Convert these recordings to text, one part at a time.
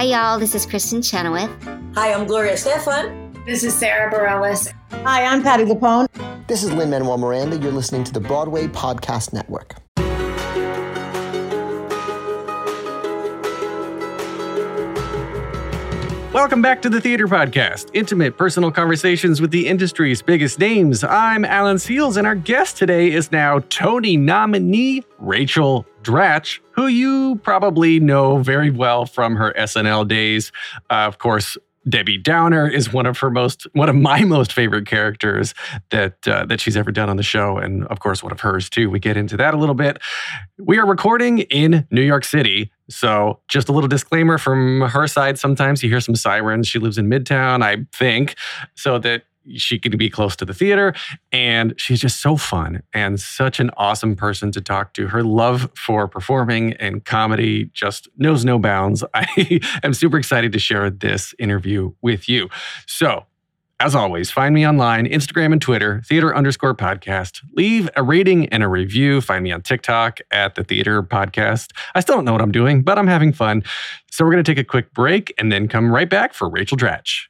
Hi, y'all. This is Kristin Chenoweth. Hi, I'm Gloria Estefan. This is Sara Bareilles. Hi, I'm Patti LuPone. This is Lin-Manuel Miranda. You're listening to the Broadway Podcast Network. Welcome back to the Theater Podcast, intimate personal conversations with the industry's biggest names. I'm Alan Seales, and our guest today is now Tony nominee Rachel Dratch, who you probably know very well from her SNL days. Uh, of course, Debbie Downer is one of her most, one of my most favorite characters that uh, that she's ever done on the show, and of course one of hers too. We get into that a little bit. We are recording in New York City, so just a little disclaimer from her side. Sometimes you hear some sirens. She lives in Midtown, I think, so that she can be close to the theater and she's just so fun and such an awesome person to talk to her love for performing and comedy just knows no bounds i am super excited to share this interview with you so as always, find me online, Instagram and Twitter, theater underscore podcast. Leave a rating and a review. Find me on TikTok at the theater podcast. I still don't know what I'm doing, but I'm having fun. So we're going to take a quick break and then come right back for Rachel Dratch.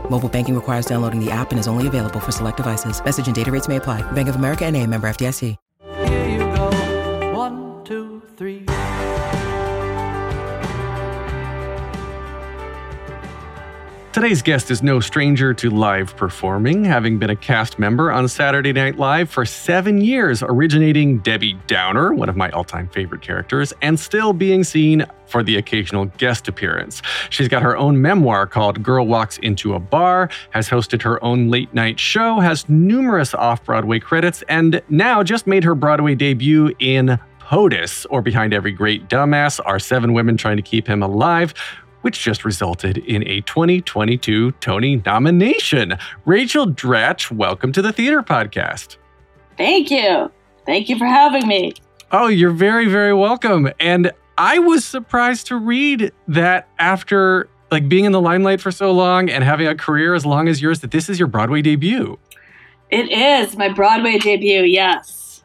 Mobile banking requires downloading the app and is only available for select devices. Message and data rates may apply. Bank of America and a member FDIC. Here you go. One, two, three. Today's guest is no stranger to live performing, having been a cast member on Saturday Night Live for seven years, originating Debbie Downer, one of my all time favorite characters, and still being seen for the occasional guest appearance. She's got her own memoir called Girl Walks Into a Bar, has hosted her own late night show, has numerous off Broadway credits, and now just made her Broadway debut in POTUS, or Behind Every Great Dumbass, are seven women trying to keep him alive, which just resulted in a 2022 Tony nomination. Rachel Dratch, welcome to the Theater Podcast. Thank you. Thank you for having me. Oh, you're very, very welcome. And I was surprised to read that after like being in the limelight for so long and having a career as long as yours, that this is your Broadway debut. It is my Broadway debut. Yes,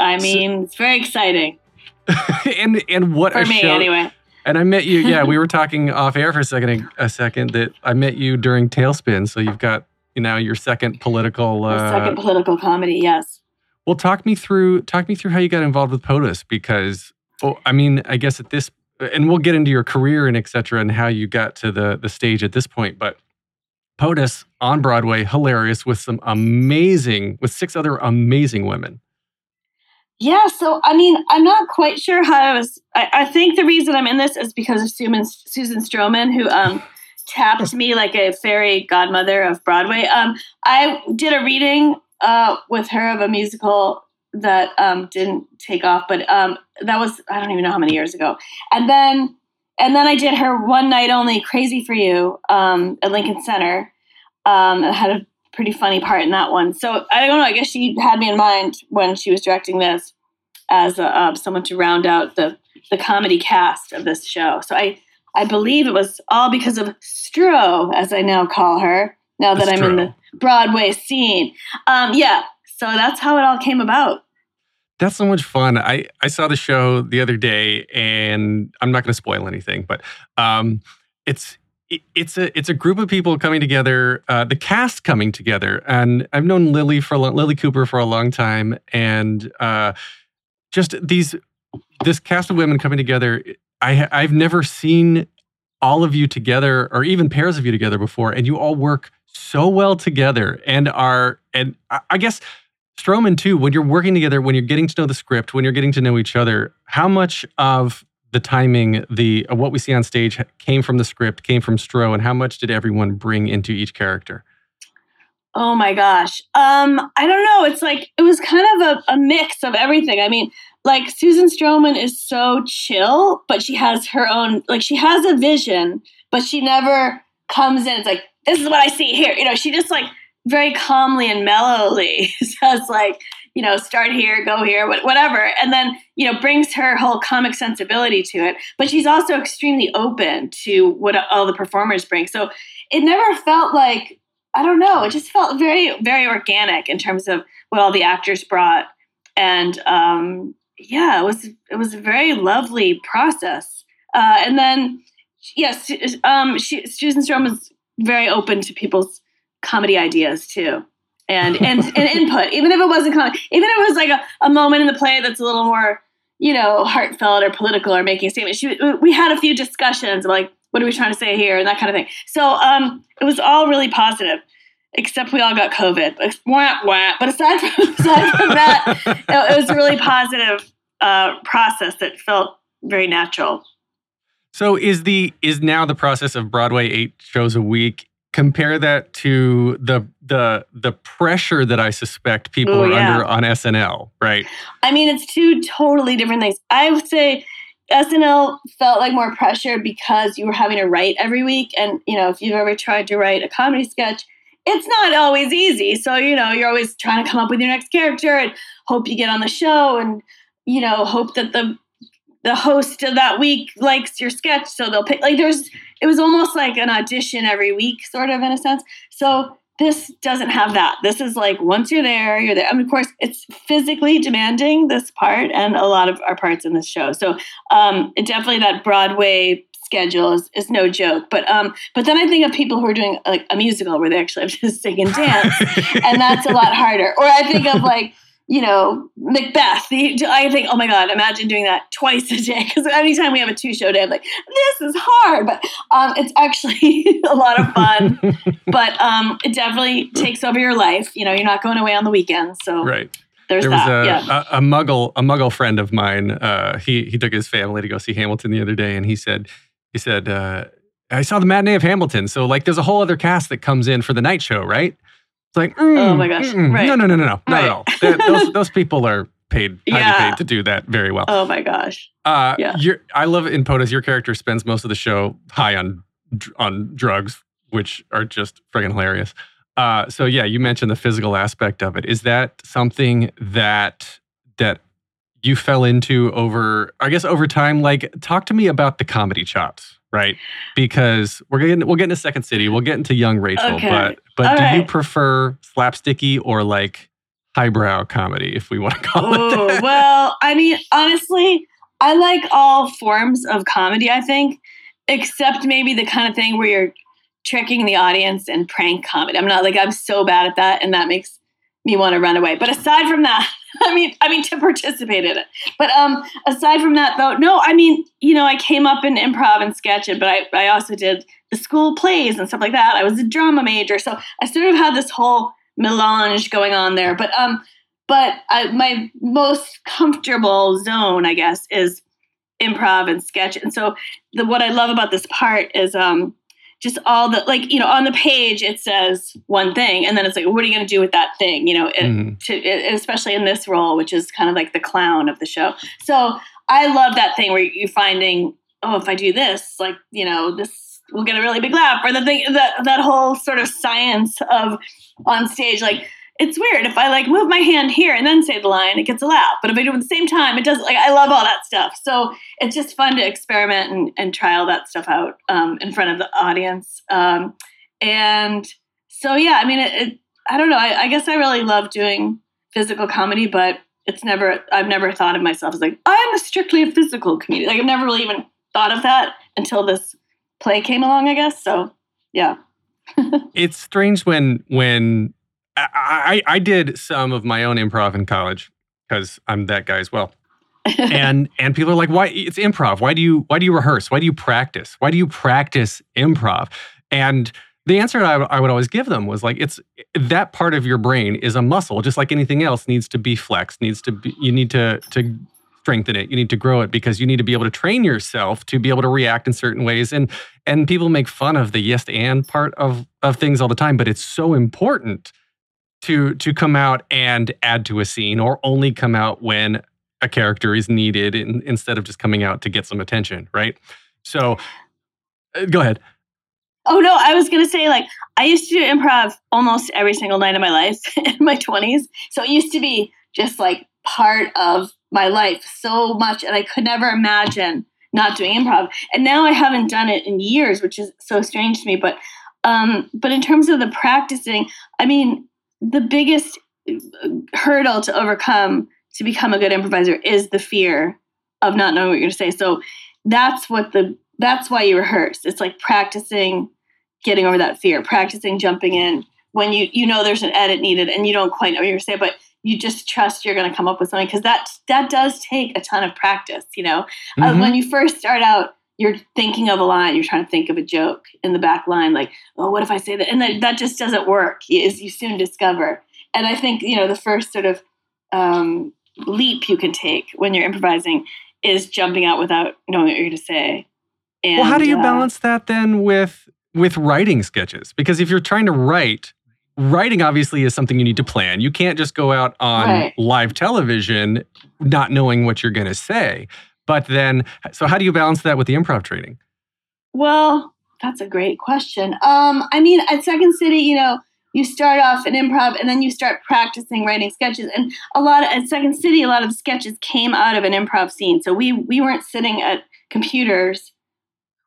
I mean so, it's very exciting. and and what for a me show. anyway. And I met you. Yeah, we were talking off air for a second. A second that I met you during Tailspin. So you've got you know your second political. Uh, second political comedy. Yes. Well, talk me through talk me through how you got involved with POTUS because, oh, I mean, I guess at this, and we'll get into your career and et cetera and how you got to the the stage at this point. But POTUS on Broadway, hilarious with some amazing, with six other amazing women. Yeah, so I mean, I'm not quite sure how I was. I, I think the reason I'm in this is because of Susan, Susan Stroman, who um, tapped me like a fairy godmother of Broadway. Um, I did a reading uh, with her of a musical that um, didn't take off, but um, that was I don't even know how many years ago. And then and then I did her one night only "Crazy for You" um, at Lincoln Center. Um, I had a pretty funny part in that one. So I don't know. I guess she had me in mind when she was directing this as a, uh, someone to round out the the comedy cast of this show. So I I believe it was all because of Stro, as I now call her. Now that I'm in the Broadway scene. Um, yeah, so that's how it all came about. That's so much fun. I, I saw the show the other day, and I'm not going to spoil anything, but um, it's it's a it's a group of people coming together, uh, the cast coming together, and I've known Lilli for Lilli Cooper for a long time, and uh, just these this cast of women coming together. I I've never seen all of you together, or even pairs of you together before, and you all work so well together, and are and I guess Stroman too. When you're working together, when you're getting to know the script, when you're getting to know each other, how much of the timing, the uh, what we see on stage came from the script, came from Stro, and how much did everyone bring into each character? Oh my gosh. Um, I don't know. It's like it was kind of a, a mix of everything. I mean, like Susan Stroman is so chill, but she has her own like she has a vision, but she never comes in. It's like, this is what I see here. You know, she just like very calmly and mellowly says like, you know, start here, go here, whatever. And then, you know, brings her whole comic sensibility to it. But she's also extremely open to what all the performers bring. So it never felt like, I don't know, it just felt very, very organic in terms of what all the actors brought. And um, yeah, it was it was a very lovely process. Uh, and then, yes, um, she, Susan Strom is very open to people's comedy ideas too and and and input, even if it wasn't comedy, even if it was like a, a moment in the play that's a little more, you know, heartfelt or political or making a statement. She, we had a few discussions like, what are we trying to say here, and that kind of thing. So um, it was all really positive, except we all got COVID. Wah, wah. But aside from aside from that, it, was a really positive uh, process that felt very natural. So is the is now the process of Broadway eight shows a week compare that to the the the pressure that I suspect people Ooh, are yeah. under on SNL, right? I mean, it's two totally different things. I would say SNL felt like more pressure because you were having to write every week, and you know, if you've ever tried to write a comedy sketch, it's not always easy. So you know, you're always trying to come up with your next character and hope you get on the show, and you know, hope that the the host of that week likes your sketch, so they'll pick. Like there's it was almost like an audition every week, sort of in a sense. So this doesn't have that. This is like once you're there, you're there. I mean, of course, it's physically demanding this part and a lot of our parts in this show. So um, definitely that Broadway schedule is, is no joke. But um, but then I think of people who are doing like a musical where they actually have to sing and dance, and that's a lot harder. Or I think of like you know, Macbeth. I think, oh my God, imagine doing that twice a day. Because anytime we have a two show day, I'm like, this is hard. But um, it's actually a lot of fun. but um, it definitely takes over your life. You know, you're not going away on the weekends. So, right. There's there was that. a, yeah. a, a, muggle a muggle friend of mine. Uh, he he took his family to go see Hamilton the other day, and he said he said uh, I saw the matinee of Hamilton. So like, there's a whole other cast that comes in for the night show, right? It's like, mm, oh my gosh, right. no, no, no, no, no, right. not at all. those, those people are paid, highly yeah. paid to do that very well. Oh my gosh. Uh, yeah. I love in POTUS, your character spends most of the show high on on drugs, which are just friggin' hilarious. Uh, so yeah, you mentioned the physical aspect of it. Is that something that that you fell into over, I guess, over time? Like, talk to me about the comedy chops right? Because we're getting we'll get into Second City, we'll get into Young Rachel, okay. but but All do right. you prefer slapsticky or like highbrow comedy, if we want to call Ooh, it that? Well, I mean, honestly, I like all forms of comedy. I think, except maybe the kind of thing where you're tricking the audience and prank comedy. I'm not like I'm so bad at that, and that makes me want to run away. But aside from that, I mean, I mean to participate in it. But um, aside from that, though, no, I mean, you know, I came up in improv and sketch, sketching, but I, I also did the school plays and stuff like that. I was a drama major, so I sort of had this whole melange going on there. But um, but I, my most comfortable zone, I guess, is improv and sketch. And so the what I love about this part is um just all the like you know on the page it says one thing and then it's like what are you going to do with that thing you know it, mm-hmm. to, it, especially in this role which is kind of like the clown of the show so i love that thing where you're finding oh if i do this like you know this will get a really big laugh or the thing that that whole sort of science of on stage like it's weird if I like move my hand here and then say the line, it gets a laugh. But if I do it at the same time, it doesn't. Like I love all that stuff. So it's just fun to experiment and, and try all that stuff out um, in front of the audience. Um, and so yeah, I mean, it, it, I don't know. I, I guess I really love doing physical comedy, but it's never. I've never thought of myself as like I'm a strictly a physical comedian. Like I've never really even thought of that until this play came along. I guess so. Yeah. it's strange when when I, I, did some of my own improv in college because I'm that guy as well. and and people are like, why it's improv? Why do you why do you rehearse? Why do you practice? Why do you practice improv? And the answer I, I would always give them was like, it's that part of your brain is a muscle, just like anything else needs to be flexed, needs to be you need to to strengthen it you need to grow it because you need to be able to train yourself to be able to react in certain ways and and people make fun of the yes and part of of things all the time but it's so important to to come out and add to a scene or only come out when a character is needed in, instead of just coming out to get some attention right so uh, go ahead Oh no, I was gonna say like I used to do improv almost every single night of my life in my twenties. So it used to be just like part of my life so much and I could never imagine not doing improv. And now I haven't done it in years, which is so strange to me. But um, but in terms of the practicing, I mean, the biggest uh, hurdle to overcome to become a good improviser is the fear of not knowing what you're going to say. So that's what the that's why you rehearse. It's like practicing getting over that fear, practicing jumping in when you you know there's an edit needed and you don't quite know what you're going to say, but you just trust you're going to come up with something because that that does take a ton of practice you know mm-hmm. uh, when you first start out you're thinking of a line you're trying to think of a joke in the back line like oh what if i say that and that, that just doesn't work as you soon discover and i think you know the first sort of um, leap you can take when you're improvising is jumping out without knowing what you're going to say and, well how do you uh, balance that then with with writing sketches because if you're trying to write writing obviously is something you need to plan. You can't just go out on right. live television not knowing what you're going to say. But then, so how do you balance that with the improv training? Well, that's a great question. Um, I mean, at Second City, you know, you start off in improv and then you start practicing writing sketches. And a lot of, at Second City, a lot of sketches came out of an improv scene. So we we weren't sitting at computers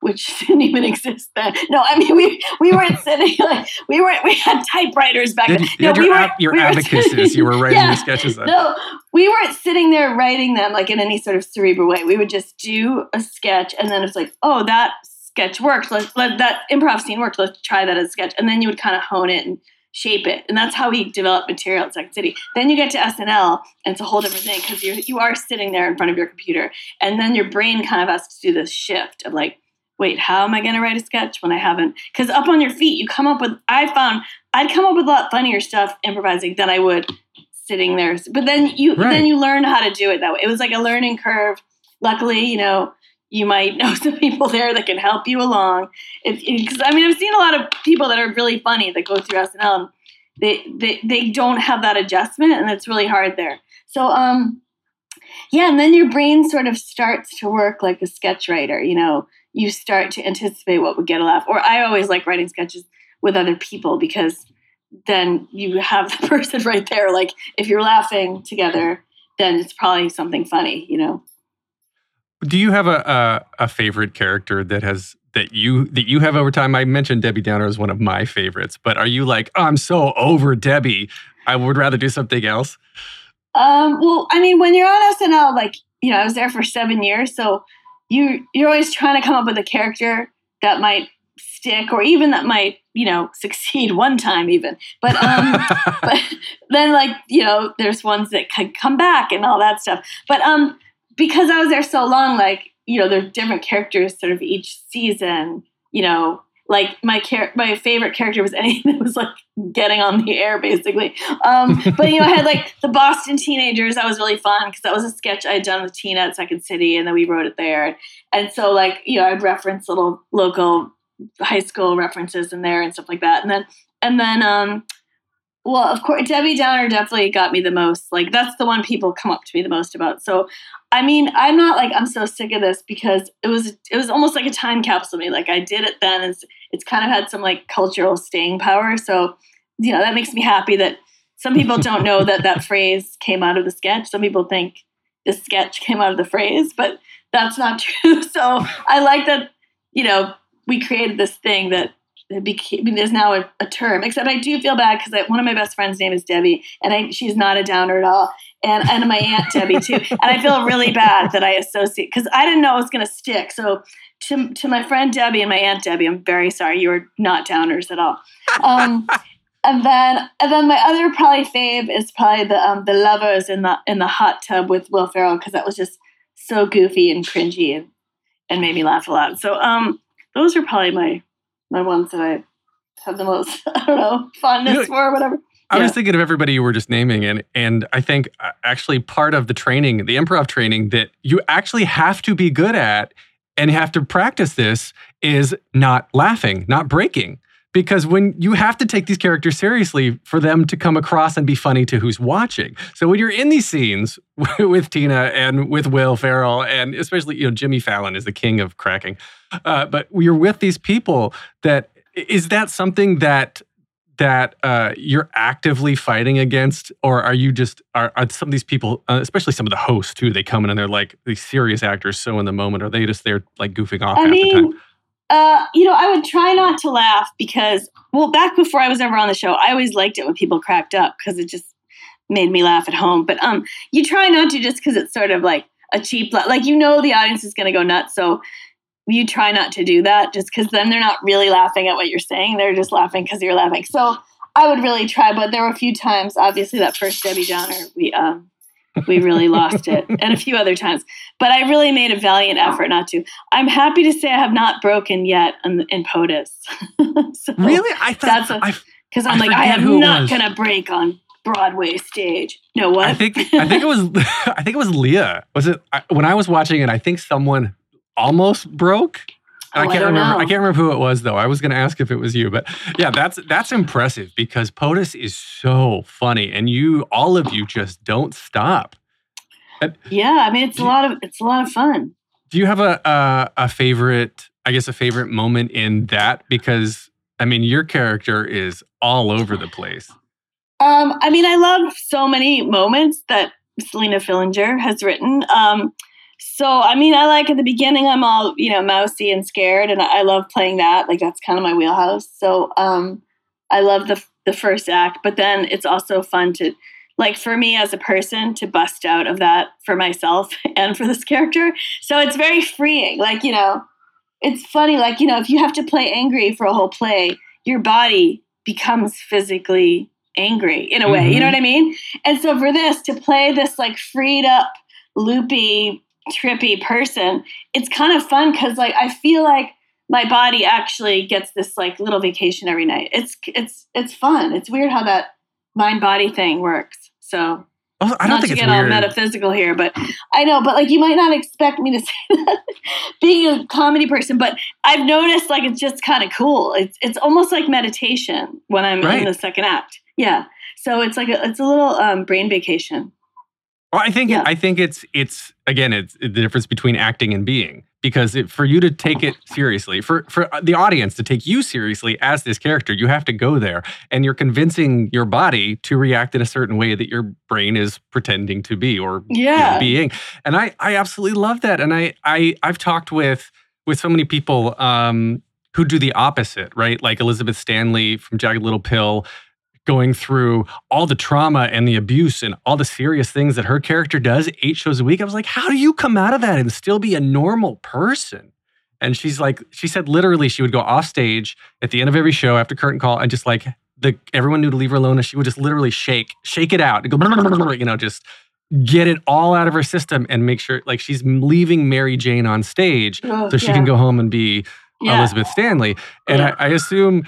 which didn't even exist then. No, I mean we we weren't sitting like we weren't we had typewriters back then. You no, we your, ab- your we abacuses, you were writing yeah, sketches. Then. No, we weren't sitting there writing them like in any sort of cerebral way. We would just do a sketch, and then it's like, oh, that sketch worked. Let, let that improv scene worked. Let's try that as a sketch, and then you would kind of hone it and shape it. And that's how we develop material at Second City. Then you get to SNL, and it's a whole different thing because you you are sitting there in front of your computer, and then your brain kind of has to do this shift of like wait, how am I going to write a sketch when I haven't? Because up on your feet, you come up with, I found I'd come up with a lot funnier stuff improvising than I would sitting there. But then you, right. then you learn how to do it that way. It was like a learning curve. Luckily, you know, you might know some people there that can help you along. Because I mean, I've seen a lot of people that are really funny that go through SNL. And they, they, they don't have that adjustment, and it's really hard there. So, um, yeah, and then your brain sort of starts to work like a sketch writer. You know, you start to anticipate what would get a laugh. Or I always like writing sketches with other people because then you have the person right there. Like if you're laughing together, then it's probably something funny, you know. Do you have a, a, a favorite character that has that you that you have over time? I mentioned Debbie Downer as one of my favorites, but are you like, oh, I'm so over Debbie? I would rather do something else. Um, well, I mean, when you're on SNL, like you know, I was there for seven years, so you you're always trying to come up with a character that might stick or even that might you know succeed one time even. But um but then like you know there's ones that could come back and all that stuff. But um because i was there so long like you know there's different characters sort of each season you know like my char- my favorite character was anything that was like getting on the air basically um, but you know i had like the boston teenagers that was really fun because that was a sketch i had done with tina at second city and then we wrote it there and so like you know i'd reference little local high school references in there and stuff like that and then and then um well, of course, Debbie Downer definitely got me the most. Like, that's the one people come up to me the most about. So, I mean, I'm not like I'm so sick of this because it was it was almost like a time capsule me. Like, I did it then. It's it's kind of had some like cultural staying power. So, you know, that makes me happy that some people don't know that that phrase came out of the sketch. Some people think the sketch came out of the phrase, but that's not true. So, I like that. You know, we created this thing that it became, I mean, there's now a, a, term. Except I do feel bad because one of my best friends' name is Debbie, and I, she's not a downer at all. And and my aunt Debbie too. And I feel really bad that I associate because I didn't know it was going to stick. So to to my friend Debbie and my aunt Debbie, I'm very sorry. You are not downers at all. Um, and then and then my other probably fave is probably the um, the lovers in the in the hot tub with Will Ferrell because that was just so goofy and cringy and and made me laugh a lot. So um, those are probably my my ones that I have the most I don't know fondness you know, for or whatever. I yeah. was thinking of everybody you were just naming, and and I think uh, actually part of the training, the improv training that you actually have to be good at and have to practice this is not laughing, not breaking. Because when you have to take these characters seriously for them to come across and be funny to who's watching. So when you're in these scenes with Tina and with Will Ferrell, and especially, you know, Jimmy Fallon is the king of cracking, uh, but you're with these people that is that something that that uh, you're actively fighting against, or are you just are, are some of these people, uh, especially some of the hosts too? They come in and they're like these serious actors, so in the moment, are they just there like goofing off? I mean, uh, you know, I would try not to laugh because, well, back before I was ever on the show, I always liked it when people cracked up because it just made me laugh at home. But um, you try not to just because it's sort of like a cheap, like you know, the audience is going to go nuts, so you try not to do that just because then they're not really laughing at what you're saying. They're just laughing because you're laughing. So I would really try, but there were a few times, obviously that first Debbie Downer, we um, we really lost it, and a few other times. But I really made a valiant effort not to. I'm happy to say I have not broken yet in, in POTUS. so really, I thought that's because I'm I like I am not gonna break on Broadway stage. No, what? I think I think it was I think it was Lea. Was it when I was watching it? I think someone almost broke. Oh, I can't I remember. Know. I can't remember who it was though. I was going to ask if it was you, but yeah, that's that's impressive because POTUS is so funny, and you, all of you, just don't stop. yeah, I mean it's a lot of it's a lot of fun. Do you have a, a a favorite? I guess a favorite moment in that because I mean your character is all over the place. Um, I mean, I love so many moments that Selina Fillinger has written. Um, so, I mean, I like at the beginning, I'm all, you know, mousy and scared, and I love playing that. Like, that's kind of my wheelhouse. So, um, I love the, the first act, but then it's also fun to, like, for me as a person to bust out of that for myself and for this character. So, it's very freeing. Like, you know, it's funny, like, you know, if you have to play angry for a whole play, your body becomes physically angry in a way. Mm-hmm. You know mm-hmm. what I mean? And so, for this, to play this, like, freed up, loopy trippy person, it's kind of fun because like I feel like my body actually gets this like little vacation every night. It's it's it's fun. It's weird how that mind body thing works. So I don't not think to get all metaphysical here, but I know, but like you might not expect me to say that being a comedy person, but I've noticed like it's just kind of cool. It's it's almost like meditation when I'm right. in the second act. Yeah. So it's like a, it's a little um, brain vacation. Well, I think yeah. I think it's it's again it's the difference between acting and being because it, for you to take it seriously for for the audience to take you seriously as this character you have to go there and you're convincing your body to react in a certain way that your brain is pretending to be or yeah. being and I I absolutely love that and I I I've talked with with so many people um who do the opposite right like Elizabeth Stanley from Jagged Little Pill going through all the trauma and the abuse and all the serious things that her character does eight shows a week. I was like, how do you come out of that and still be a normal person? And she's like, she said literally she would go off stage at the end of every show after curtain call and just like the everyone knew to leave her alone and she would just literally shake, shake it out, and go, you know, just get it all out of her system and make sure like she's leaving Mary Jane on stage oh, so she yeah. can go home and be yeah. Elizabeth Stanley. And yeah. I, I assume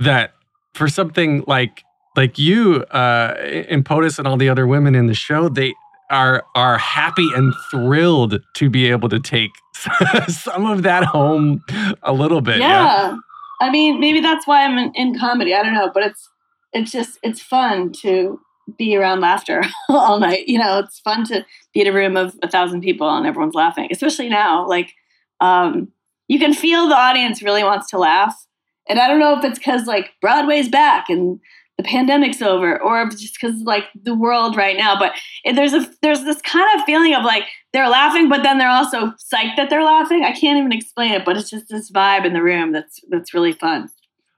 that for something like like you uh, and POTUS and all the other women in the show, they are are happy and thrilled to be able to take some of that home a little bit. Yeah. yeah? I mean, maybe that's why I'm in, in, comedy. I don't know, but it's it's just it's fun to be around laughter all night. You know, it's fun to be in a room of a thousand people and everyone's laughing, especially now. Like, um, you can feel the audience really wants to laugh, and I don't know if it's because like Broadway's back and the pandemic's over or just because like the world right now but there's a there's this kind of feeling of like they're laughing but then they're also psyched that they're laughing. I can't even explain it but it's just this vibe in the room that's that's really fun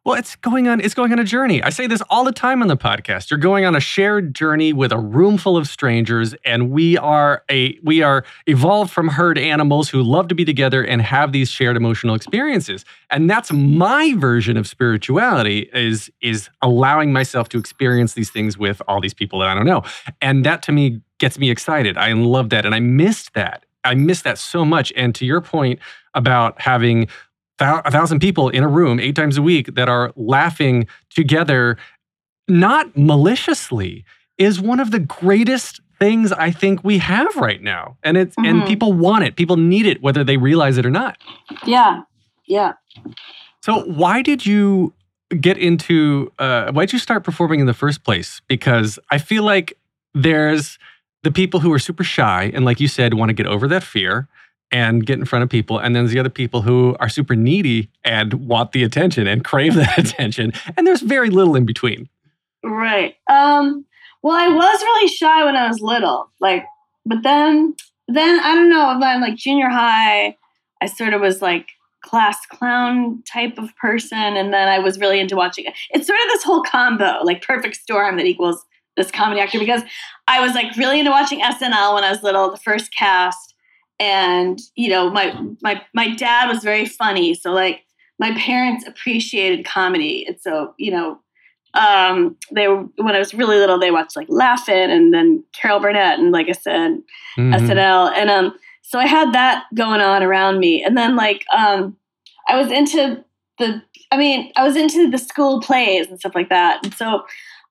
Well, it's going on. It's going on a journey. I say this all the time on the podcast. You're going on a shared journey with a room full of strangers, and we are a we are evolved from herd animals who love to be together and have these shared emotional experiences. And that's my version of spirituality is is allowing myself to experience these things with all these people that I don't know. And that to me gets me excited. I love that, and I missed that. I missed that so much. And to your point about having a thousand people in a room eight times a week that are laughing together, not maliciously, is one of the greatest things I think we have right now. And it's mm-hmm. and people want it. People need it, whether they realize it or not. Yeah. Yeah. So why did you get into uh why did you start performing in the first place? Because I feel like there's the people who are super shy and like you said want to get over that fear and get in front of people. And then there's the other people who are super needy and want the attention and crave that attention. And there's very little in between. Right. Um, well, I was really shy when I was little. Like, but then, then I don't know, I'm like junior high, I sort of was like class clown type of person. And then I was really into watching it. It's sort of this whole combo, like perfect storm that equals this comedy actor because I was like really into watching SNL when I was little, the first cast and you know my my my dad was very funny. So like my parents appreciated comedy. And so you know um they were when i was really little they watched like Laugh-In and then carol burnett and like i said mm-hmm. snl and um so i had that going on around me. And then like um i was into the i mean i was into the school plays and stuff like that. And so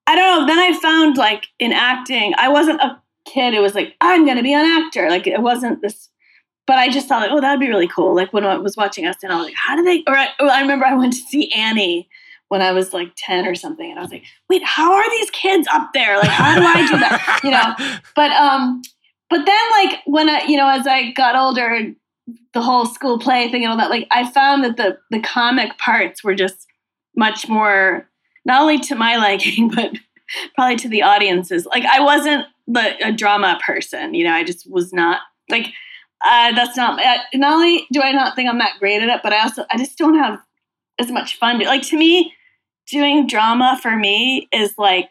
i don't know then i found like in acting i wasn't a kid it was like i'm gonna be an actor. Like it wasn't this but I just thought, like, oh, that'd be really cool. Like when I was watching SNL, I was like, how do they? Or I, or I remember I went to see Annie when I was like 10 or something. And I was like, wait, how are these kids up there? Like, how do I do that? You know? But, um, but then like when I, you know, as I got older, the whole school play thing and all that, like I found that the, the comic parts were just much more, not only to my liking, but probably to the audiences. Like I wasn't the, a drama person, you know, I just was not like, uh, that's not uh, not only do I not think I'm that great at it, but I also I just don't have as much fun. Like to me, doing drama for me is like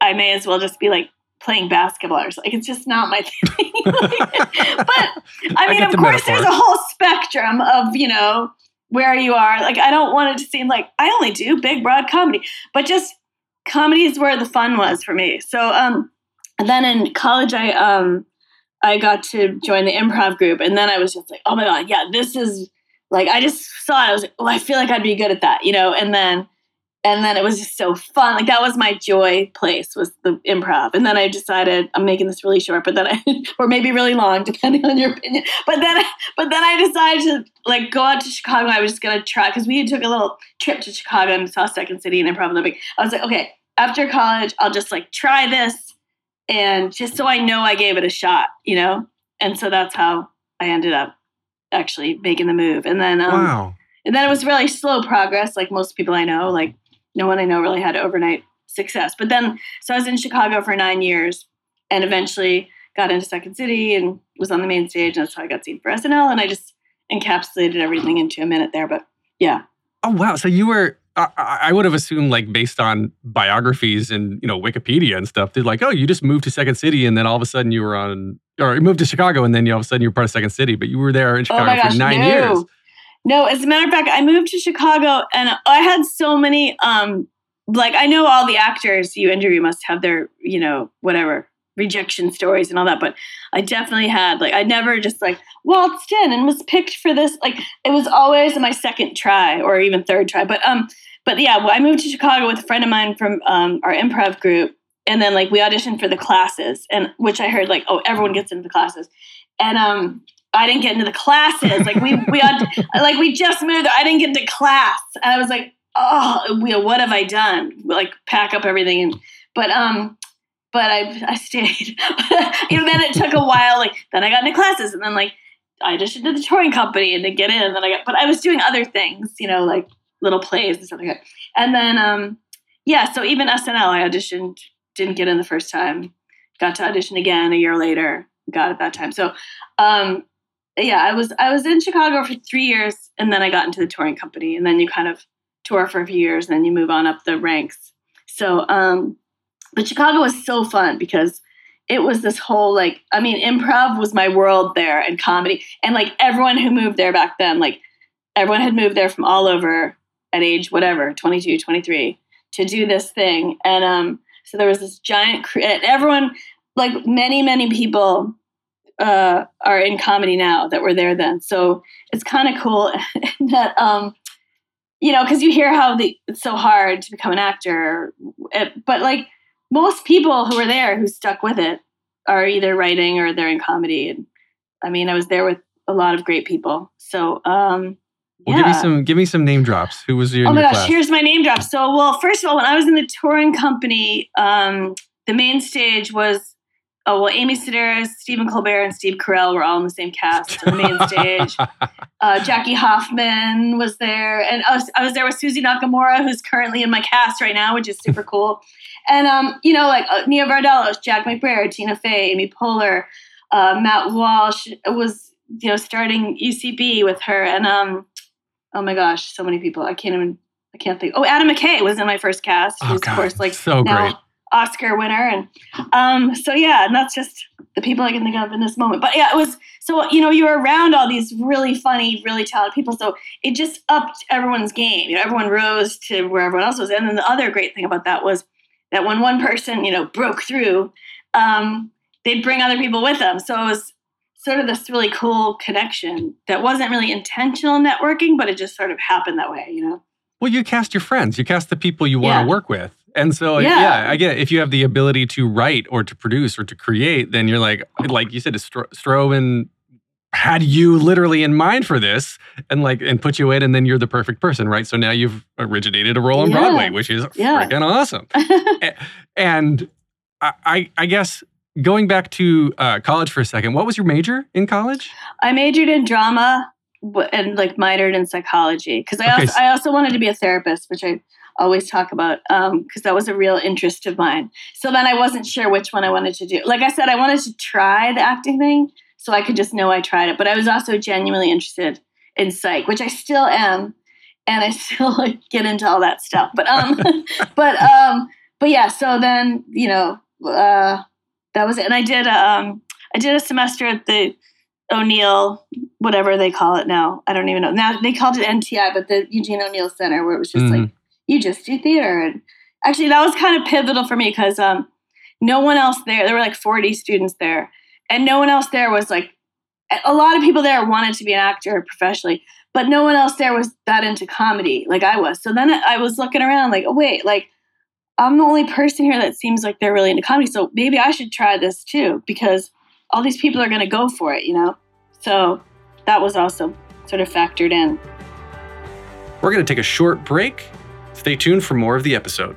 I may as well just be like playing basketball or something. Like it's just not my thing. but I mean, I of the course, metaphor. there's a whole spectrum of you know where you are. Like I don't want it to seem like I only do big broad comedy, but just comedy is where the fun was for me. So um, then in college, I um I got to join the improv group, and then I was just like, oh my god, yeah, this is like I just saw it. I was like, oh, I feel like I'd be good at that, you know. And then, and then it was just so fun. Like that was my joy place was the improv. And then I decided I'm making this really short, but then I, or maybe really long, depending on your opinion. But then, but then I decided to like go out to Chicago. I was just gonna try because we took a little trip to Chicago and saw Second City and ImprovOlympic. I was like, okay, after college, I'll just like try this and just so I know I gave it a shot, you know? And so that's how I ended up actually making the move. And then, um, wow. And then it was really slow progress, like most people I know. Like no one I know really had overnight success. But then, so I was in Chicago for nine years, and eventually got into Second City and was on the main stage. And that's how I got seen for SNL. And I just encapsulated everything into a minute there. But yeah. Oh wow! So you were I, I would have assumed, like, based on biographies and you know Wikipedia and stuff, they're like, oh, you just moved to Second City, and then all of a sudden you were on, or you moved to Chicago, and then you all of a sudden you were part of Second City, but you were there in oh Chicago oh gosh, for nine no. years. No, as a matter of fact, I moved to Chicago, and I had so many. um Like, I know all the actors you interview must have their, you know, whatever rejection stories and all that but i definitely had like i never just like waltzed in and was picked for this like it was always my second try or even third try but um but yeah well, i moved to chicago with a friend of mine from um, our improv group and then like we auditioned for the classes and which i heard like oh everyone gets into the classes and um i didn't get into the classes like we we had like we just moved i didn't get into class and i was like oh we what have i done? Like pack up everything and but um but I I stayed. know, then it took a while. Like then I got into classes, and then like I auditioned to the touring company and to get in. And then I got, but I was doing other things, you know, like little plays and stuff like that. And then um, yeah, so even SNL, I auditioned, didn't get in the first time, got to audition again a year later, got it that time. So um, yeah, I was I was in Chicago for three years, and then I got into the touring company, and then you kind of tour for a few years, and then you move on up the ranks. So, um, but Chicago was so fun because it was this whole like, I mean, improv was my world there and comedy. And like everyone who moved there back then, like everyone had moved there from all over at age whatever, 22, 23 to do this thing. And um, so there was this giant, cre- everyone, like many, many people uh, are in comedy now that were there then. So it's kind of cool that, um, you know, because you hear how the, it's so hard to become an actor, but like most people who were there who stuck with it are either writing or they're in comedy. And I mean, I was there with a lot of great people. So, um, well, yeah. give me some give me some name drops. Who was your? Oh my your gosh, class? here's my name drop. So, well, first of all, when I was in the touring company, um, the main stage was oh well, Amy Sedaris, Stephen Colbert, and Steve Carell were all in the same cast on the main stage. Uh, Jackie Hoffman was there, and I was, I was there with Suzy Nakamura, who's currently in my cast right now, which is super cool. And um, you know, like uh, Nia Vardalos, Jack McBrayer, Tina Fey, Amy Poehler, uh, Matt Walsh was you know starting UCB with her, and um, oh my gosh, so many people. I can't even. I can't think. Oh, Adam McKay was in my first cast. Oh, who's God, of course like so now great. Oscar winner, and um, so yeah, and that's just the people I can think of in this moment. But yeah, it was so you know you were around all these really funny, really talented people, so it just upped everyone's game. You know, everyone rose to where everyone else was, and then the other great thing about that was that when one person you know broke through, um, they'd bring other people with them. So it was sort of this really cool connection that wasn't really intentional networking, but it just sort of happened that way. You know. Well, you cast your friends. You cast the people you want to work with. And so, Yeah. yeah. I get it. If you have the ability to write or to produce or to create, then you're like, like you said, Stro- Stroman had you literally in mind for this and like, and put you in, and then you're the perfect person, right? So now you've originated a role on Yeah. Broadway, which is Yeah. freaking awesome. And I, I, guess going back to uh, college for a second, what was your major in college? I majored in drama and like minored in psychology because I Okay, also I also wanted to be a therapist, which I always talk about because that was a real interest of mine. So then I wasn't sure which one I wanted to do. Like I said, I wanted to try the acting thing so I could just know I tried it. But I was also genuinely interested in psych, which I still am, and I still like get into all that stuff. But um, but um, but yeah. So then you know uh, that was it, and I did um, I did a semester at the O'Neill, whatever they call it now. I don't even know. Now they called it NTI, but the Eugene O'Neill Center, where it was just like you just do theater. And actually, that was kind of pivotal for me because um, no one else there. There were like forty students there, and no one else there was like. A lot of people there wanted to be an actor professionally, but no one else there was that into comedy like I was. So then I was looking around like, oh wait, like I'm the only person here that seems like they're really into comedy. So maybe I should try this too because all these people are going to go for it, you know? So that was also sort of factored in. We're going to take a short break. Stay tuned for more of the episode.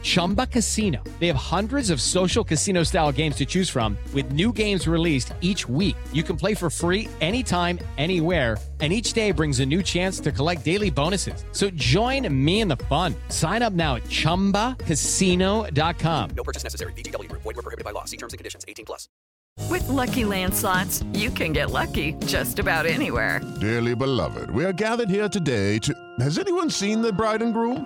Chumba Casino. They have hundreds of social casino style games to choose from, with new games released each week. You can play for free anytime, anywhere. And each day brings a new chance to collect daily bonuses. So join me in the fun. Sign up now at chumbacasino.com. No purchase necessary. VGW Group. Void were prohibited by law. See terms and conditions. 18 plus. With Lucky Land slots, you can get lucky just about anywhere. Dearly beloved, we are gathered here today to. Has anyone seen the bride and groom?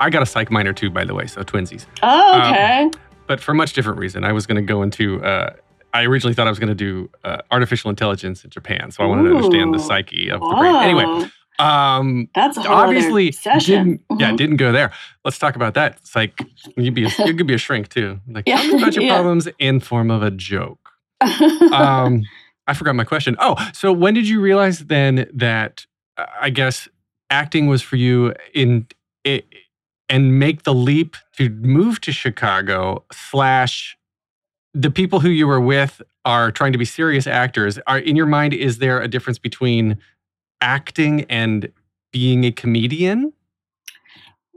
I got a psych minor too, by the way, so twinsies. Oh, Um, okay. but for a much different reason. I was going to go into. Uh, I originally thought I was going to do uh, artificial intelligence in Japan, so I wanted to understand the psyche of the brain. Anyway, um, That's a whole other obviously session. didn't. Yeah, Mhm. didn't go there. Let's talk about that. It's like you'd be a, you could be a shrink too. Like Yeah, about your yeah. problems in form of a joke. um, I forgot my question. Oh, so when did you realize then that uh, I guess acting was for you in it, and make the leap to move to Chicago slash the people who you were with are trying to be serious actors. Are in your mind is there a difference between acting and being a comedian?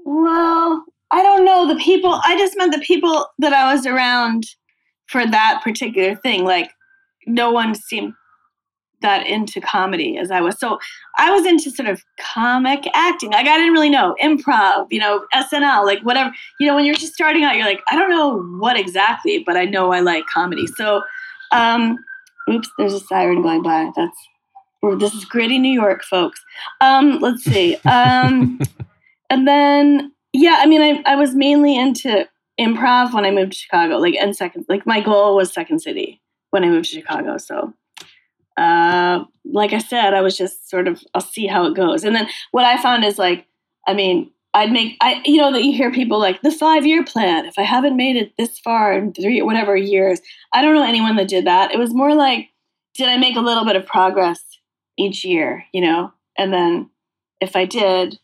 Well, I don't know. The people, I just meant the people that I was around for that particular thing. Like, no one seemed that into comedy as I was. So I was into sort of comic acting. Like, I didn't really know improv, you know, SNL, like whatever. You know, when you're just starting out, you're like, I don't know what exactly, but I know I like comedy. So, um, oops, there's a siren going by. That's, this is gritty New York, folks. Um, let's see. Um, and then yeah i mean I, I was mainly into improv when i moved to chicago like and second like my goal was second city when i moved to chicago so uh like i said i was just sort of i'll see how it goes and then what i found is like i mean i'd make i you know that you hear people like the five year plan if i haven't made it this far in three whatever years i don't know anyone that did that it was more like did i make a little bit of progress each year you know and then if i did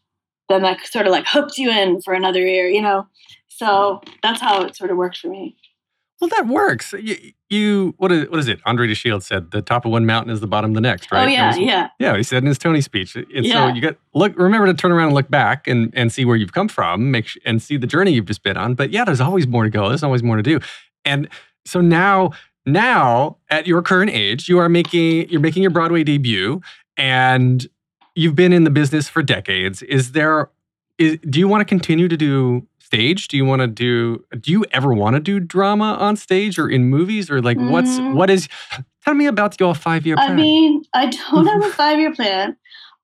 then that sort of like hooked you in for another year, you know? So that's how it sort of worked for me. Well, that works. You, you what is what is it? André De Shields said, "The top of one mountain is the bottom of the next." Oh, right? Oh, yeah, was- yeah. yeah. He said in his Tony speech, and Yeah. so you got look. Remember to turn around and look back and and see where you've come from, make sh- and see the journey you've just been on. But yeah, there's always more to go. There's always more to do, and so now now at your current age, you are making you're making your Broadway debut, and you've been in the business for decades. Is there is do you want to continue to do stage? Do you want to do do you ever want to do drama on stage or in movies or like what's Mm. what is tell me about your 5-year plan. I mean, I don't have a five year plan.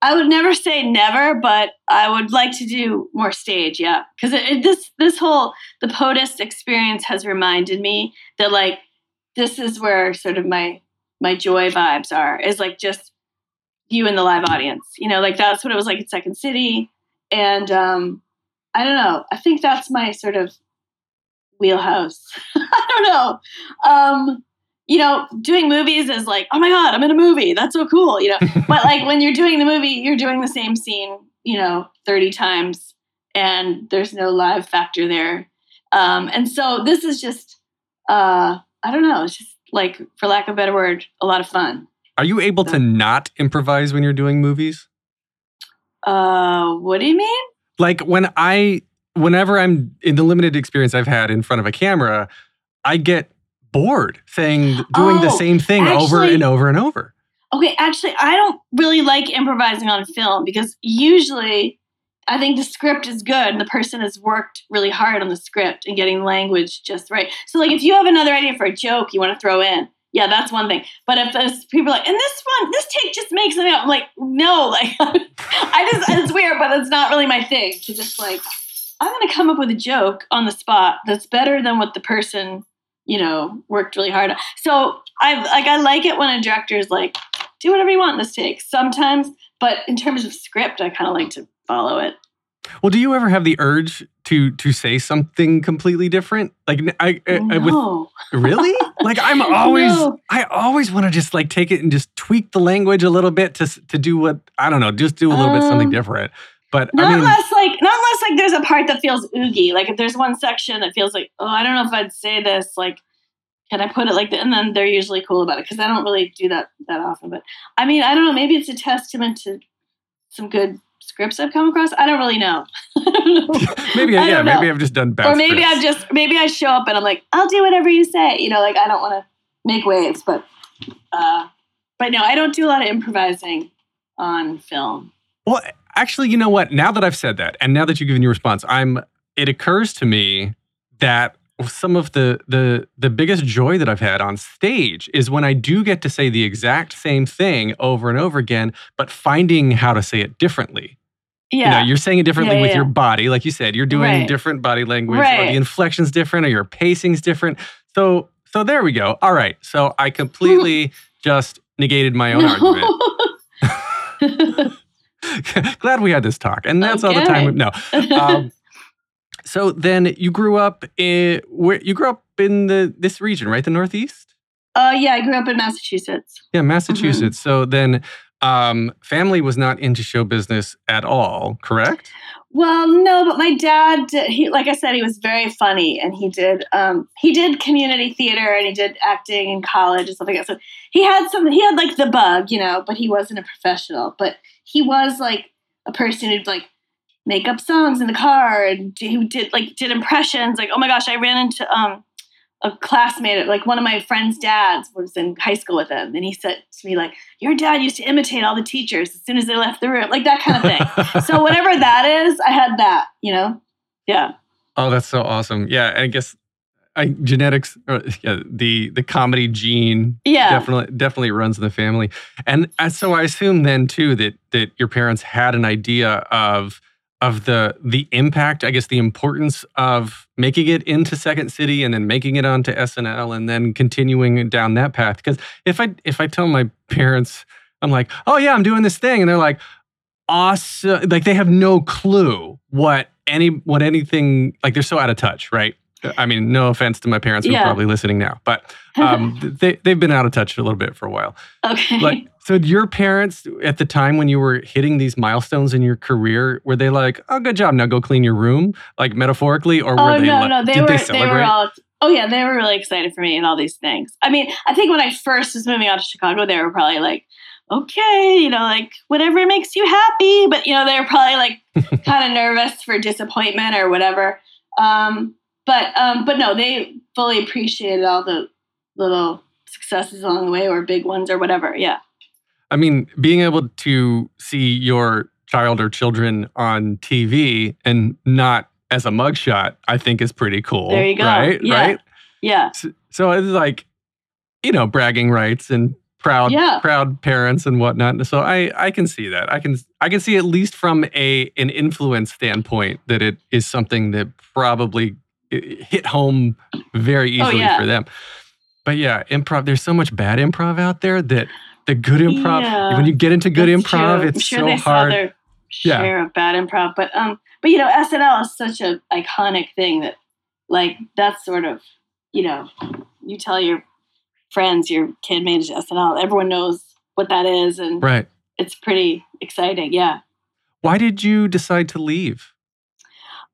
I would never say never, but I would like to do more stage, yeah. Because this this whole the POTUS experience has reminded me that like this is where sort of my my joy vibes are is like just you and the live audience. You know, like that's what it was like at Second City. And um, I don't know. I think that's my sort of wheelhouse. I don't know. Um, you know, doing movies is like, oh my god, I'm in a movie. That's so cool. You know, but like when you're doing the movie, you're doing the same scene, you know, 30 times, and there's no live factor there. Um, and so this is just, uh, I don't know. It's just like, for lack of a better word, a lot of fun. Are you able to not improvise when you're doing movies? Uh, what do you mean? Like when I whenever I'm in the limited experience I've had in front of a camera, I get bored saying doing the Oh, same thing over and over and over. Okay, actually, I don't really like improvising on film because usually I think the script is good and the person has worked really hard on the script and getting language just right. So, like, if you have another idea for a joke you want to throw in, yeah, that's one thing. But if there's people like, and this one, this take just makes something up, I'm like, no, like, I just, it's weird, but it's not really my thing to just like, I'm to come up with a joke on the spot that's better than what the person, you know, worked really hard on. So I like, I like it when a director is like, do whatever you want in this take sometimes, but in terms of script, I kind of like to follow it. Well, do you ever have the urge to to say something completely different? Like I, I, I with No. really like I'm always No. I always want to just like take it and just tweak the language a little bit to to do what I don't know, just do a little bit something Um, different. But Not I mean, unless like not unless like there's a part that feels oogie. Like if there's one section that feels like, oh, I don't know if I'd say this. Like, can I put it like that? And then they're usually cool about it because I don't really do that that often. But I mean, I don't know. Maybe it's a testament to some good scripts I've come across. I don't really know. maybe I yeah, don't know. maybe I've just done bad. or maybe. I've just maybe I show up and I'm like, I'll do whatever you say. You know, like I don't want to make waves, but uh, but no, I don't do a lot of improvising on film. Well, actually, you know what? Now that I've said that, and now that you've given your response, I'm. It occurs to me that some of the the the biggest joy that I've had on stage is when I do get to say the exact same thing over and over again, but finding how to say it differently. You Yeah. know, you're saying it differently Yeah, with yeah, your body. Like you said, you're doing Right. different body language, or Right. the inflection's different, or your pacing's different. So, so there we go. All right. So I completely just negated my own argument. Glad we had this talk, and that's all the time. we- No. Um, so then you grew up in where you grew up in the this region, right? The Northeast. Uh, yeah, I grew up in Massachusetts. Yeah, Massachusetts. So then, um, family was not into show business at all, correct? Well, no, but my dad, did- he like I said, he was very funny, and he did um, he did community theater and he did acting in college and stuff like that. So he had some, he had like the bug, you know, but he wasn't a professional. But he was like a person who'd like make up songs in the car and who did like did impressions. Like, oh my gosh, I ran into um a classmate, like one of my friend's dads was in high school with him, and he said to me like, "Your dad used to imitate all the teachers as soon as they left the room, like that kind of thing." so whatever that is, I had that, you know. Yeah. Oh, that's so awesome. Yeah, I guess I genetics, uh, yeah, the the comedy gene, Yeah. definitely definitely runs in the family, and uh, so I assume then too that that your parents had an idea of of the the impact, I guess, the importance of making it into Second City and then making it onto SNL and then continuing down that path. Because if I if I tell my parents, I'm like, oh yeah, I'm doing this thing, and they're like, awesome, like they have no clue what any what anything like they're so out of touch, right? I mean, no offense to my parents who Yeah. are probably listening now, but um, they they've been out of touch a little bit for a while. Okay. Like, so your parents at the time when you were hitting these milestones in your career, were they like, "Oh, good job, now go clean your room," like metaphorically, or were oh they? no, like, no, they did were they they, celebrate? were all. Oh yeah, they were really excited for me and all these things. I mean, I think when I first was moving out to Chicago, they were probably like, "Okay, you know, like whatever makes you happy," but you know, they were probably like kind of nervous for disappointment or whatever. Um, but um, but no, they fully appreciated all the little successes along the way or big ones or whatever. Yeah. I mean, being able to see your child or children on TV and not as a mugshot, I think is pretty cool. There you go. Right? Yeah. Right? Yeah. So, so it's like, you know, bragging rights and proud Yeah. proud parents and whatnot. So I I can see that. I can I can see at least from a an influence standpoint that it is something that probably hit home very Oh, easily yeah. for them. But yeah, improv. There's so much bad improv out there that the good improv. Yeah, when you get into good improv, true. it's I'm sure so they hard. saw their Yeah. share of bad improv, but um, but you know, SNL is such an iconic thing that, like, that's sort of, you know, you tell your friends your kid made it to SNL, everyone knows what that is, and Right. it's pretty exciting. Yeah. Why did you decide to leave?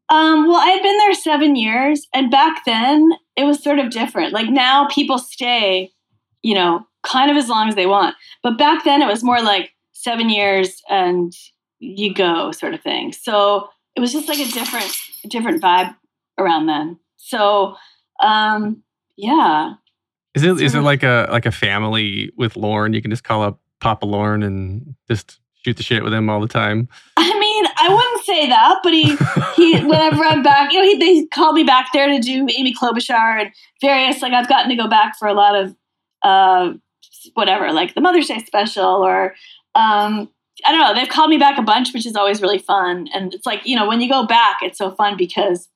Um, well, I had been there seven years, and back then it was sort of different. Like now, people stay, you know, kind of as long as they want. But back then, it was more like seven years and you go sort of thing. So it was just like a different, different vibe around then. So, um, yeah, Is it is it like a like a family with Lorne? You can just call up Papa Lorne and just shoot the shit with him all the time. I mean, I wouldn't say that, but he he whenever I'm back, you know, he, they call me back there to do Amy Klobuchar and various like I've gotten to go back for a lot of uh whatever, like the Mother's Day special or um I don't know, they've called me back a bunch, which is always really fun. And it's like, you know, when you go back, it's so fun because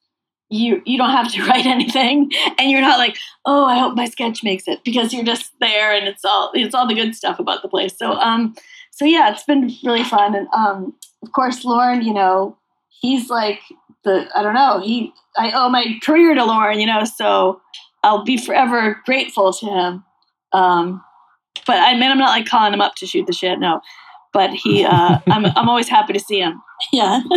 you you don't have to write anything and you're not like, oh, I hope my sketch makes it because you're just there and it's all it's all the good stuff about the place. So um so yeah, it's been really fun. And um of course Lorne, you know, he's like the I don't know, he I owe my career to Lorne, you know, so I'll be forever grateful to him. Um but I mean I'm not like calling him up to shoot the shit, no. But he uh I'm I'm always happy to see him. Yeah.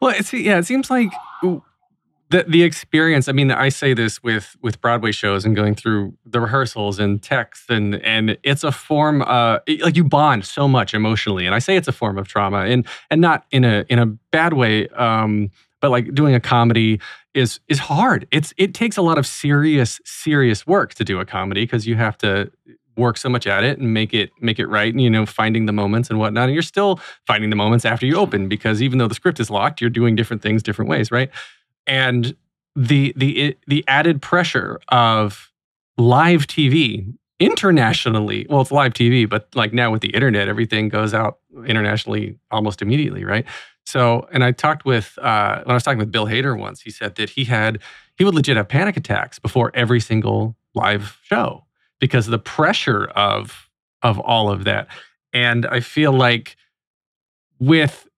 Well, it's yeah, it seems like the the experience. I mean, I say this with with Broadway shows and going through the rehearsals and texts and and it's a form uh like you bond so much emotionally. And I say it's a form of trauma and and not in a in a bad way um but like doing a comedy is is hard. It's it takes a lot of serious serious work to do a comedy because you have to work so much at it and make it make it right and you know finding the moments and whatnot and you're still finding the moments after you open because even though the script is locked you're doing different things different ways right and the the the added pressure of live TV internationally well it's live TV but like now with the internet everything goes out internationally almost immediately right So, and I talked with uh, when I was talking with Bill Hader once. He said that he had he would legit have panic attacks before every single live show because the pressure of of all of that. And I feel like with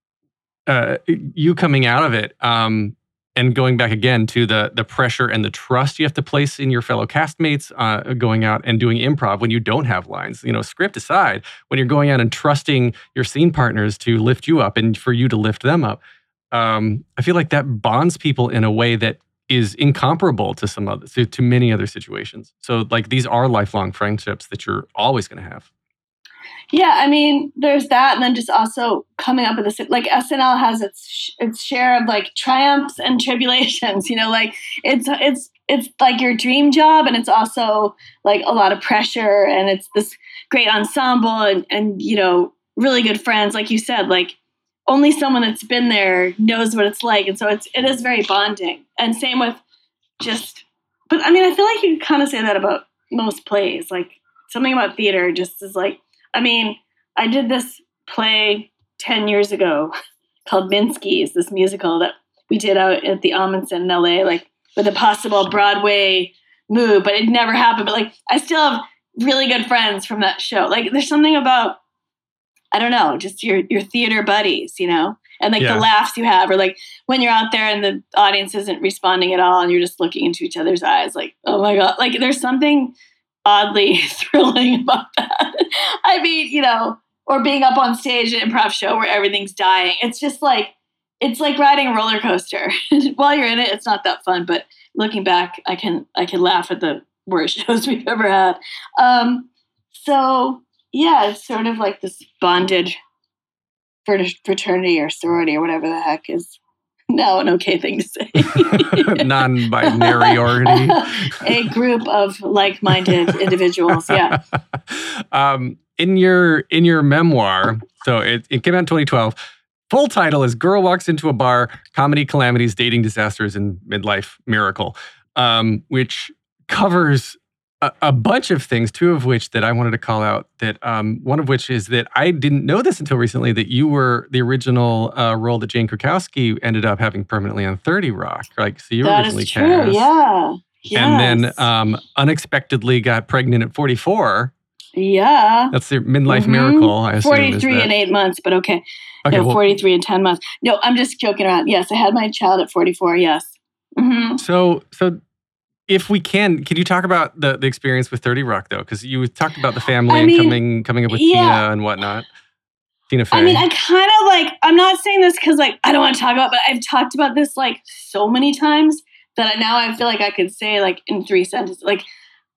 uh, you coming out of it, um, and going back again to the the pressure and the trust you have to place in your fellow castmates uh, going out and doing improv when you don't have lines you know script aside when you're going out and trusting your scene partners to lift you up and for you to lift them up um, i feel like that bonds people in a way that is incomparable to some other to, to many other situations so like these are lifelong friendships that you're always going to have yeah, I mean, there's that, and then just also coming up with this. Like SNL has its its share of like triumphs and tribulations. You know, like it's it's it's like your dream job, and it's also like a lot of pressure, and it's this great ensemble, and and you know, really good friends. Like you said, like only someone that's been there knows what it's like, and so it's it is very bonding. And same with just, but I mean, I feel like you kind of say that about most plays. Like something about theater just is like I mean, I did this play 10 years ago called Minsky's, this musical that we did out at the Ahmanson in LA, like with a possible Broadway move, but it never happened. But like, I still have really good friends from that show. Like, there's something about, I don't know, just your your theater buddies, you know, and like yeah. the laughs you have, or like when you're out there and the audience isn't responding at all, and you're just looking into each other's eyes, like, oh my god, like there's something oddly thrilling about that. I mean, you know, or being up on stage at an improv show where everything's dying. It's just like it's like riding a roller coaster. While you're in it, it's not that fun. But looking back, I can I can laugh at the worst shows we've ever had. Um, so yeah, it's sort of like this bonded fraternity or sorority or whatever the heck is now an okay thing to say. Non-binary a group of like-minded individuals. Yeah. Um, in your in your memoir, so it, it came out in 2012. Full title is "Girl Walks Into a Bar: Comedy Calamities, Dating Disasters, and Midlife Miracle," um, which covers a, a, bunch of things, two of which that I wanted to call out. That um, one of which is that I didn't know this until recently that you were the original uh, role that Jane Krakowski ended up having permanently on Thirty Rock. Like, so you were that originally is true. cast, yeah. Yes. and then um, unexpectedly got pregnant at 44. Yeah. That's the midlife mm-hmm. miracle. I assume, 43 and eight months, but okay. Okay, no, well- 43 and 10 months. No, I'm just joking around. Yes, I had my child at 44. Yes. hmm So, so if we can, can you talk about the, the experience with 30 Rock though? Because you talked about the family I and mean, coming coming up with yeah. Tina and whatnot. Tina Fey. I mean, I kind of like, I'm not saying this because like I don't want to talk about, but I've talked about this like so many times that I, now I feel like I could say like in three sentences. Like,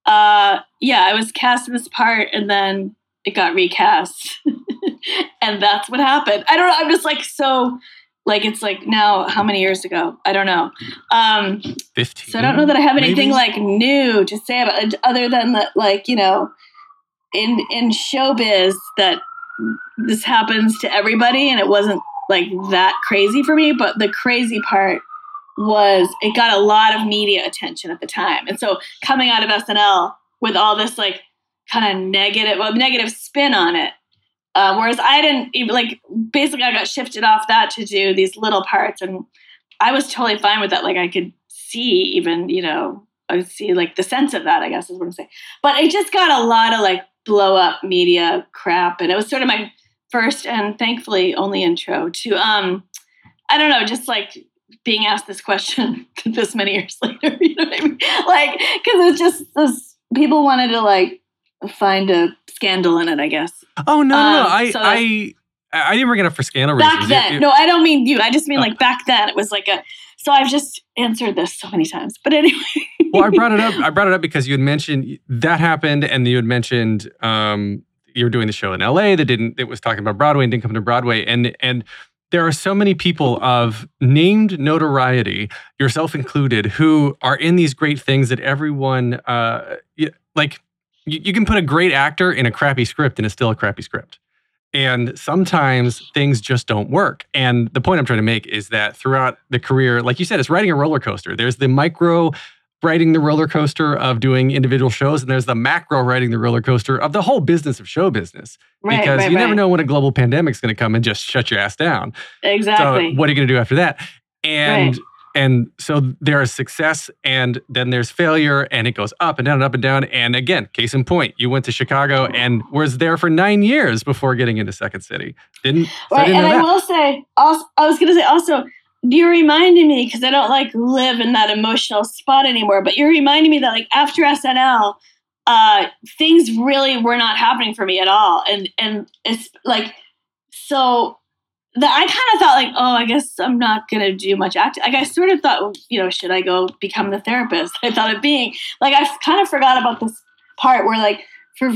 uh, yeah, I was cast in this part and then it got recast. and that's what happened. I don't know. I'm just like so like it's like now how many years ago? I don't know. Um 15 so i don't know that i have anything maybe? like new to say about it other than that like you know in in showbiz that this happens to everybody and it wasn't like that crazy for me but the crazy part was it got a lot of media attention at the time. And so coming out of snl with all this like kind of negative well negative spin on it uh, whereas I didn't even like basically I got shifted off that to do these little parts and I was totally fine with that. Like I could see even, you know, I see like the sense of that, I guess is what I'm saying. But it just got a lot of like blow up media crap. And it was sort of my first and thankfully only intro to um I don't know, just like being asked this question this many years later. You know what I mean? Like, because it's just this people wanted to like find a scandal in it, I guess. Oh no, no, no. Um, I, so- I, I didn't bring it up for scandal back reasons. then. No, I don't mean you. I just mean Oh. like back then. It was like a. So I've just answered this so many times. But anyway, well, I brought it up. I brought it up because you had mentioned that happened, and you had mentioned um, you were doing the show in L.A. that didn't. It was talking about Broadway and didn't come to Broadway, and and there are so many people of named notoriety, yourself included, who are in these great things that everyone uh, like. You, you can put a great actor in a crappy script, and it's still a crappy script. And sometimes things just don't work. And the point I'm trying to make is that throughout the career, like you said, it's riding a roller coaster. There's the micro riding the roller coaster of doing individual shows, and there's the macro riding the roller coaster of the whole business of show business. Right, because right, you never know when a global pandemic's going to come and just shut your ass down. Exactly. So what are you going to do after that? And Right. And so there is success and then there's failure and it goes up and down and up and down. And again, case in point, you went to Chicago and was there for nine years before getting into Second City. Didn't Right, didn't and I will say, also, I was going to say also, you reminded me because I don't like live in that emotional spot anymore. But you reminded me that like after SNL, uh, things really were not happening for me at all, and and it's like so I kind of thought like, oh, I guess I'm not gonna do much acting. Like I sort of thought, you know, should I go become the therapist? I thought of being like I kind of forgot about this part where like for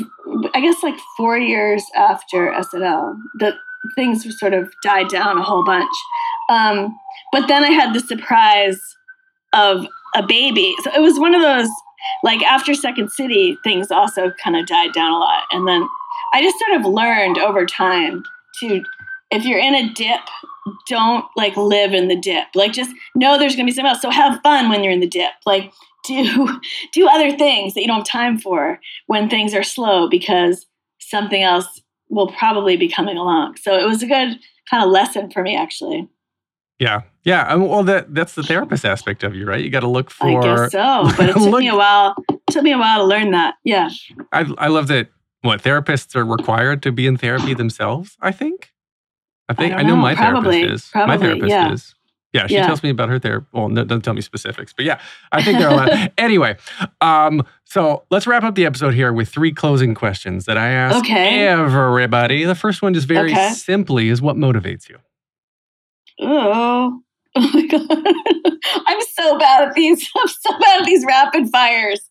I guess like four years after SNL, that things sort of died down a whole bunch. Um, but then I had the surprise of a baby. So it was one of those like after Second City, things also kind of died down a lot. And then I just sort of learned over time to if you're in a dip, don't like live in the dip. Like just know there's gonna be something else. So have fun when you're in the dip. Like do do other things that you don't have time for when things are slow because something else will probably be coming along. So it was a good kind of lesson for me actually. Yeah. Yeah. I mean, well, that that's the therapist aspect of you, right? You got to look for. I guess so. But it took Look- me a while. It took me a while to learn that. Yeah. I, I love that. What therapists are required to be in therapy themselves? I think. I think I, don't know, know. my Probably. therapist is. my therapist yeah. is. Yeah, she Yeah. tells me about her therapy. Well, no, doesn't tell me specifics, but yeah, I think there are a lot. anyway, um, so let's wrap up the episode here with three closing questions that I ask Okay. everybody. The first one, just very Okay. simply, is what motivates you. Oh. Oh my god. I'm so bad at these. I'm so bad at these rapid fires.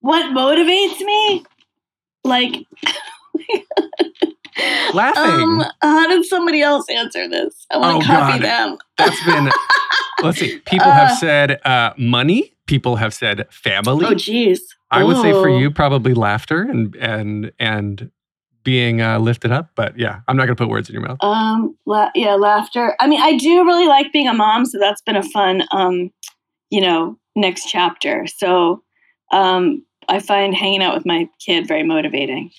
What motivates me? Like Laughing. Um, how did somebody else answer this? I want Oh, to copy God. them. That's been. let's see. People Uh, have said uh, money. People have said family. Oh jeez. I would say for Oh. you probably laughter and and and being uh, lifted up. But yeah, I'm not gonna put words in your mouth. Um, la- yeah, laughter. I mean, I do really like being a mom, so that's been a fun, um, you know, next chapter. So, um, I find hanging out with my kid very motivating.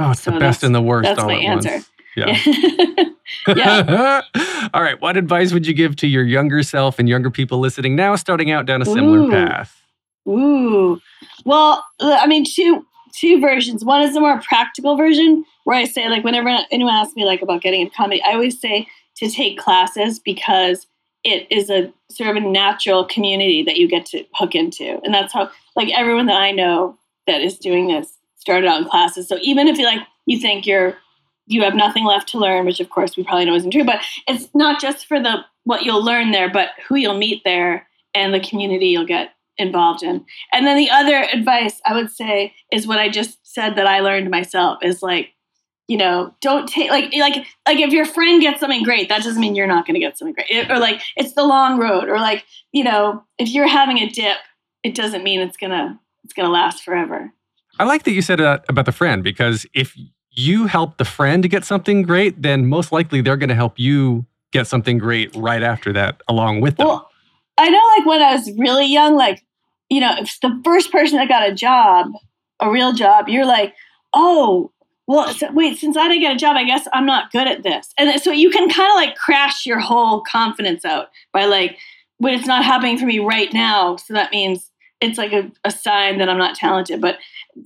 Oh, it's So the best and the worst that's all my at answer. once. Yeah. all right. What advice would you give to your younger self and younger people listening now, starting out down a similar Ooh. path? Ooh. Well, uh, I mean, two two versions. One is the more practical version, where I say, like, whenever anyone asks me like about getting into comedy, I always say to take classes because it is a sort of a natural community that you get to hook into, and that's how like everyone that I know that is doing this started out in classes. So even if you like you think you're you have nothing left to learn, which of course we probably know isn't true, but it's not just for the what you'll learn there, but who you'll meet there and the community you'll get involved in. And then the other advice I would say is what I just said that I learned myself is like, you know, don't take like like like if your friend gets something great, that doesn't mean you're not going to get something great. It- or like it's the long road, or like you know, if you're having a dip, it doesn't mean it's gonna it's gonna last forever. I like that you said that about the friend because if you help the friend to get something great, then most likely they're going to help you get something great right after that along with them. Well, I know, like when I was really young, like you know, if the first person that got a job, a real job, you're like, oh, well, so, wait, since I didn't get a job, I guess I'm not good at this, and so you can kind of like crash your whole confidence out by like, when it's not happening for me right now, so that means it's like a, a sign that I'm not talented. But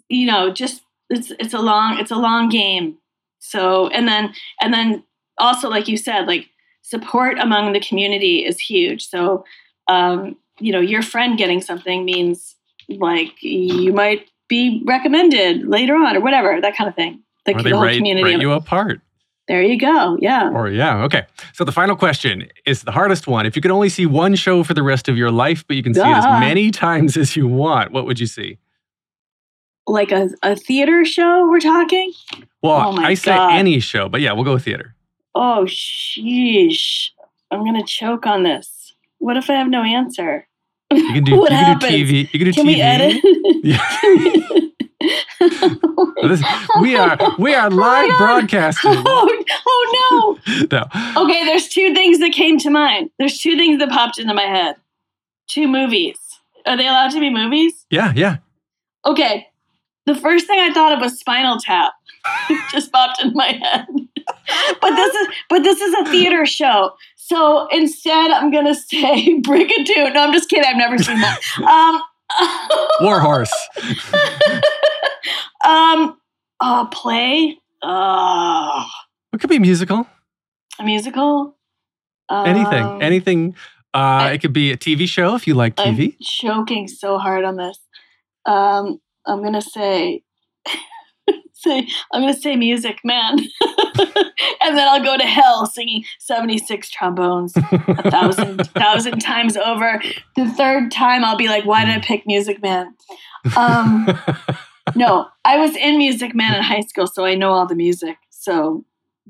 you know, just it's it's a long it's a long game. So and then and then also like you said, like support among the community is huge. So um, you know, your friend getting something means like you might be recommended later on or whatever, that kind of thing. The, or they the whole community. write you apart. there you go. Yeah. Or yeah, okay. So the final question is the hardest one. If you could only see one show for the rest of your life, but you can see it as many times as you want, what would you see? Like a, a theater show, we're talking? Well, Oh I say God. any show, but yeah, we'll go with theater. Oh, sheesh. I'm going to choke on this. What if I have no answer? You can do What you can do? TV. You can do Can TV. we edit? This- we are we are oh live broadcasting. oh, oh no. No. Okay, there's two things that came to mind. There's two things that popped into my head. Two movies. Are they allowed to be movies? Yeah, yeah. Okay. The first thing I thought of was Spinal Tap. it just popped in my head. but this is but this is a theater show. So instead I'm gonna say Brigadoon. No, I'm just kidding. I've never seen that. Um Warhorse. um uh play. Uh It could be musical. a musical. Anything. Um, Anything. Uh, it could be a TV show if you like TV. I'm choking so hard on this. Um, I'm gonna say, say I'm gonna say Music Man, and then I'll go to hell singing 76 trombones a thousand thousand times over. The third time I'll be like, why did I pick Music Man? Um, no, I was in Music Man in high school, so I know all the music. So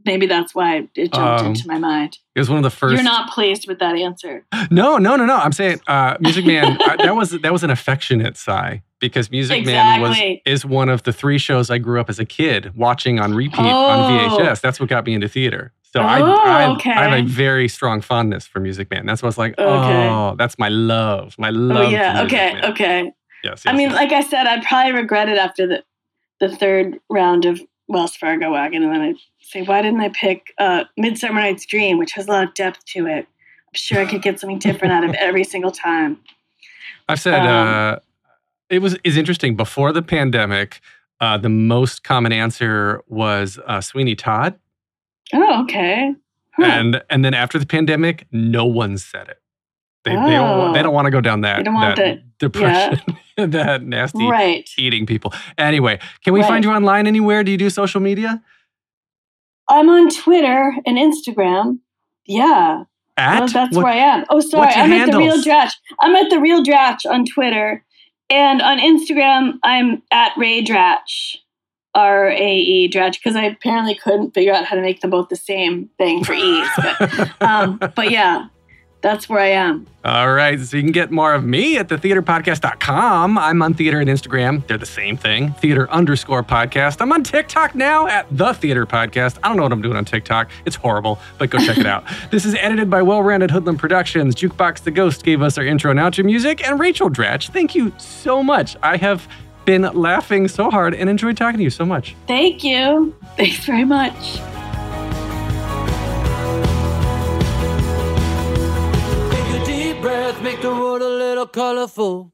maybe that's why it jumped Um, into my mind. It was one of the first. You're not pleased with that answer. No, no, no, no. I'm saying uh, Music Man. uh, that was that was an affectionate sigh because Music Man was is one of the three shows I grew up as a kid watching on repeat Oh. on VHS. That's what got me into theater. So I, Oh, I, okay. I have a very strong fondness for Music Man. That's I was like, Okay. oh, that's my love, my love. oh yeah, okay, Man. okay. Yes, I mean, yes. like I said, I'd probably regret it after the the third round of Wells Fargo wagon, and then I'd say, why didn't I pick uh, Midsummer Night's Dream, which has a lot of depth to it? I'm sure I could get something different out of every single time. I've said Um, uh, it was is interesting before the pandemic. Uh, the most common answer was uh, Sweeney Todd, Oh, okay. Huh. and and then after the pandemic, no one said it. They, they don't they Oh. don't want to go down that They don't want that the- depression, that nasty Right. eating people. Anyway, can we Right. find you online anywhere? Do you do social media? I'm on Twitter and Instagram. Yeah. At Well, that's What- where I am. Oh, sorry. I'm at the Real? Dratch. I'm at the Real Dratch on Twitter, and on Instagram, I'm at Rae Dratch, R A E Dratch, because I apparently couldn't figure out how to make them both the same thing for ease. But, um, but yeah, that's where I am. All right. So you can get more of me at thetheaterpodcast.com. I'm on theater and Instagram. They're the same thing. Theater underscore podcast. I'm on TikTok now at the theater podcast. I don't know what I'm doing on TikTok. It's horrible, but go check it out. This is edited by Well Rounded Hoodlum Productions. Jukebox the Ghost gave us our intro and outro music. And Rachel Dratch, thank you so much. I have been laughing so hard and enjoyed talking to you so much. Thank you. Thanks very much. Make the world a little colorful.